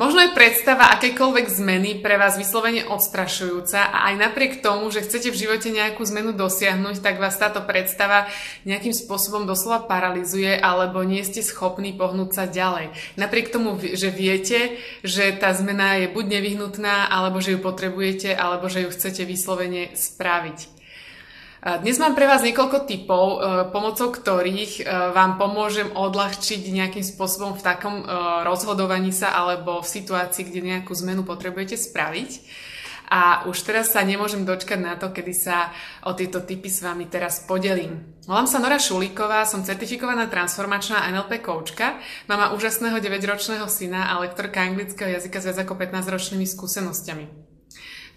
Možno je predstava akékoľvek zmeny pre vás vyslovene odstrašujúca a aj napriek tomu, že chcete v živote nejakú zmenu dosiahnuť, tak vás táto predstava nejakým spôsobom doslova paralizuje alebo nie ste schopní pohnúť sa ďalej. Napriek tomu, že viete, že tá zmena je buď nevyhnutná, alebo že ju potrebujete, alebo že ju chcete vyslovene spraviť. Dnes mám pre vás niekoľko typov, e, pomocou ktorých e, vám pomôžem odľahčiť nejakým spôsobom v takom e, rozhodovaní sa alebo v situácii, kde nejakú zmenu potrebujete spraviť. A už teraz sa nemôžem dočkať na to, kedy sa o tieto typy s vami teraz podelím. Volám sa Nora Šulíková, som certifikovaná transformačná NLP koučka, mama úžasného 9-ročného syna a lektorka anglického jazyka s viac ako 15-ročnými skúsenosťami.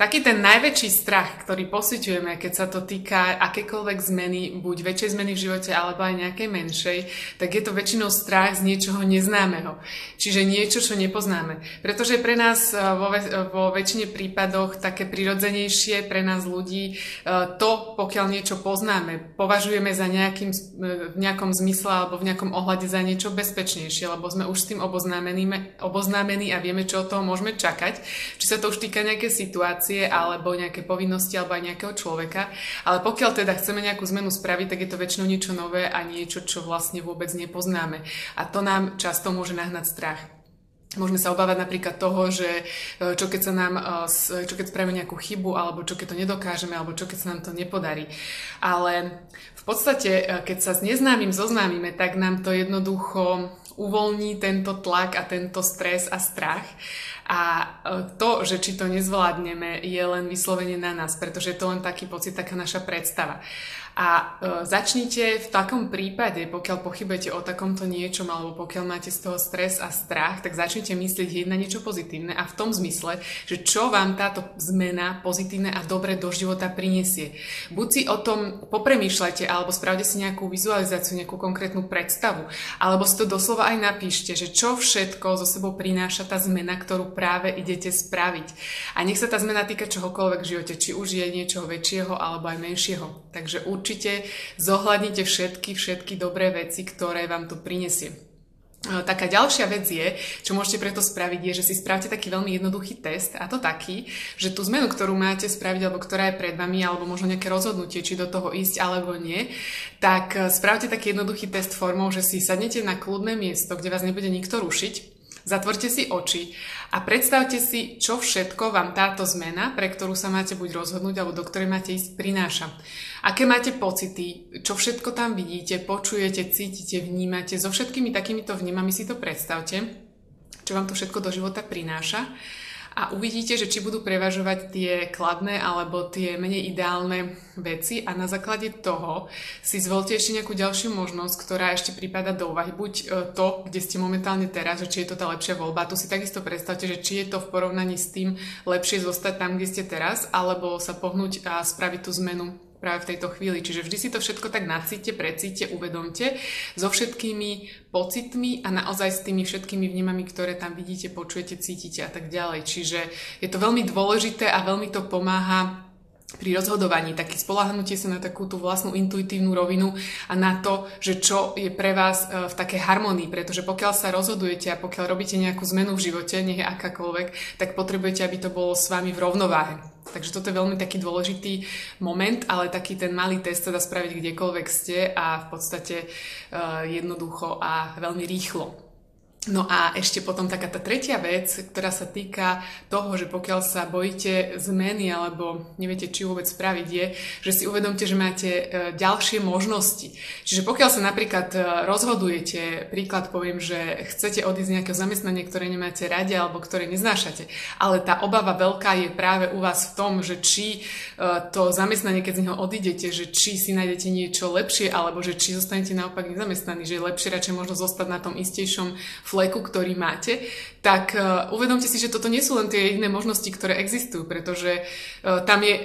Taký ten najväčší strach, ktorý pociťujeme, keď sa to týka akékoľvek zmeny, buď väčšej zmeny v živote, alebo aj nejakej menšej, tak je to väčšinou strach z niečoho neznámeho. Čiže niečo, čo nepoznáme. Pretože pre nás eh, vo, vo väčšine prípadoch také prirodzenejšie pre nás ľudí eh, to, pokiaľ niečo poznáme, považujeme za nejakým, eh, v nejakom zmysle alebo v nejakom ohľade za niečo bezpečnejšie, lebo sme už s tým oboznámení, oboznámení a vieme, čo od toho môžeme čakať. Či sa to už týka nejaké situácie, situácie alebo nejaké povinnosti alebo aj nejakého človeka. Ale pokiaľ teda chceme nejakú zmenu spraviť, tak je to väčšinou niečo nové a niečo, čo vlastne vôbec nepoznáme. A to nám často môže nahnať strach. Môžeme sa obávať napríklad toho, že e, čo keď sa nám, e, čo keď spravíme nejakú chybu, alebo čo keď to nedokážeme, alebo čo keď sa nám to nepodarí. Ale v podstate, e, keď sa s neznámym zoznámime, tak nám to jednoducho uvoľní tento tlak a tento stres a strach. A e, to, že či to nezvládneme, je len vyslovene na nás, pretože je to len taký pocit, taká naša predstava. A e, začnite v takom prípade, pokiaľ pochybujete o takomto niečom, alebo pokiaľ máte z toho stres a strach, tak začnite myslieť na niečo pozitívne a v tom zmysle, že čo vám táto zmena pozitívne a dobre do života prinesie. Buď si o tom popremýšľajte, alebo spravte si nejakú vizualizáciu, nejakú konkrétnu predstavu, alebo si to doslova aj napíšte, že čo všetko zo sebou prináša tá zmena, ktorú práve idete spraviť. A nech sa tá zmena týka čohokoľvek v živote, či už je niečo väčšieho alebo aj menšieho. Takže určite zohľadnite všetky, všetky dobré veci, ktoré vám to prinesie. Taká ďalšia vec je, čo môžete preto spraviť, je, že si spravte taký veľmi jednoduchý test a to taký, že tú zmenu, ktorú máte spraviť alebo ktorá je pred vami alebo možno nejaké rozhodnutie, či do toho ísť alebo nie, tak spravte taký jednoduchý test formou, že si sadnete na kľudné miesto, kde vás nebude nikto rušiť Zatvorte si oči a predstavte si, čo všetko vám táto zmena, pre ktorú sa máte buď rozhodnúť, alebo do ktorej máte ísť, prináša. Aké máte pocity, čo všetko tam vidíte, počujete, cítite, vnímate. So všetkými takýmito vnímami si to predstavte, čo vám to všetko do života prináša a uvidíte, že či budú prevažovať tie kladné alebo tie menej ideálne veci a na základe toho si zvolte ešte nejakú ďalšiu možnosť, ktorá ešte prípada do úvahy. Buď e, to, kde ste momentálne teraz, že či je to tá lepšia voľba. Tu si takisto predstavte, že či je to v porovnaní s tým lepšie zostať tam, kde ste teraz, alebo sa pohnúť a spraviť tú zmenu práve v tejto chvíli. Čiže vždy si to všetko tak nacíte, precíte, uvedomte so všetkými pocitmi a naozaj s tými všetkými vnímami, ktoré tam vidíte, počujete, cítite a tak ďalej. Čiže je to veľmi dôležité a veľmi to pomáha pri rozhodovaní, také spolahnutie sa na takú tú vlastnú intuitívnu rovinu a na to, že čo je pre vás e, v takej harmonii, pretože pokiaľ sa rozhodujete a pokiaľ robíte nejakú zmenu v živote, nech je akákoľvek, tak potrebujete, aby to bolo s vami v rovnováhe. Takže toto je veľmi taký dôležitý moment, ale taký ten malý test sa dá spraviť kdekoľvek ste a v podstate uh, jednoducho a veľmi rýchlo. No a ešte potom taká tá tretia vec, ktorá sa týka toho, že pokiaľ sa bojíte zmeny alebo neviete, či vôbec spraviť, je, že si uvedomte, že máte e, ďalšie možnosti. Čiže pokiaľ sa napríklad e, rozhodujete, príklad poviem, že chcete odísť z nejakého zamestnania, ktoré nemáte radi alebo ktoré neznášate, ale tá obava veľká je práve u vás v tom, že či e, to zamestnanie, keď z neho odídete, že či si nájdete niečo lepšie alebo že či zostanete naopak nezamestnaní, že je lepšie radšej možno zostať na tom istejšom fleku, ktorý máte, tak uh, uvedomte si, že toto nie sú len tie jediné možnosti, ktoré existujú, pretože uh, tam je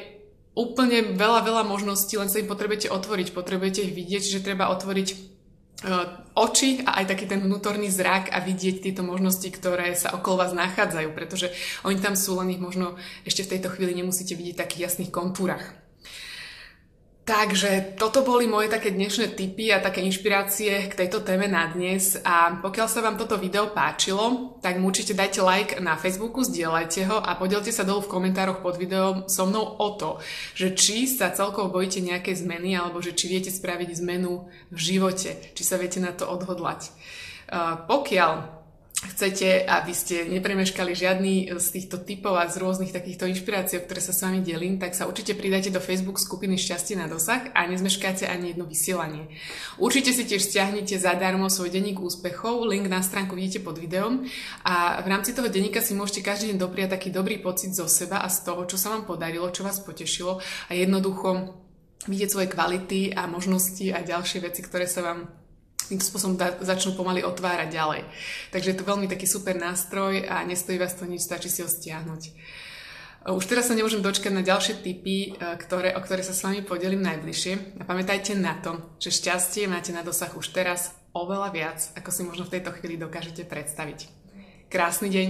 úplne veľa, veľa možností, len sa im potrebujete otvoriť, potrebujete ich vidieť, že treba otvoriť uh, oči a aj taký ten vnútorný zrak a vidieť tieto možnosti, ktoré sa okolo vás nachádzajú, pretože oni tam sú, len ich možno ešte v tejto chvíli nemusíte vidieť v takých jasných kontúrach. Takže toto boli moje také dnešné tipy a také inšpirácie k tejto téme na dnes a pokiaľ sa vám toto video páčilo, tak mu určite dajte like na Facebooku, zdieľajte ho a podielte sa dolu v komentároch pod videom so mnou o to, že či sa celkovo bojíte nejakej zmeny alebo že či viete spraviť zmenu v živote, či sa viete na to odhodlať. Pokiaľ chcete, aby ste nepremeškali žiadny z týchto typov a z rôznych takýchto inšpirácií, ktoré sa s vami delím, tak sa určite pridajte do Facebook skupiny Šťastie na dosah a nezmeškáte ani jedno vysielanie. Určite si tiež stiahnite zadarmo svoj denník úspechov, link na stránku vidíte pod videom a v rámci toho denníka si môžete každý deň dopriať taký dobrý pocit zo seba a z toho, čo sa vám podarilo, čo vás potešilo a jednoducho vidieť svoje kvality a možnosti a ďalšie veci, ktoré sa vám týmto spôsobom da, začnú pomaly otvárať ďalej. Takže je to veľmi taký super nástroj a nestojí vás to nič, stačí si ho stiahnuť. Už teraz sa nemôžem dočkať na ďalšie typy, e, ktoré, o ktoré sa s vami podelím najbližšie. A pamätajte na to, že šťastie máte na dosah už teraz oveľa viac, ako si možno v tejto chvíli dokážete predstaviť. Krásny deň!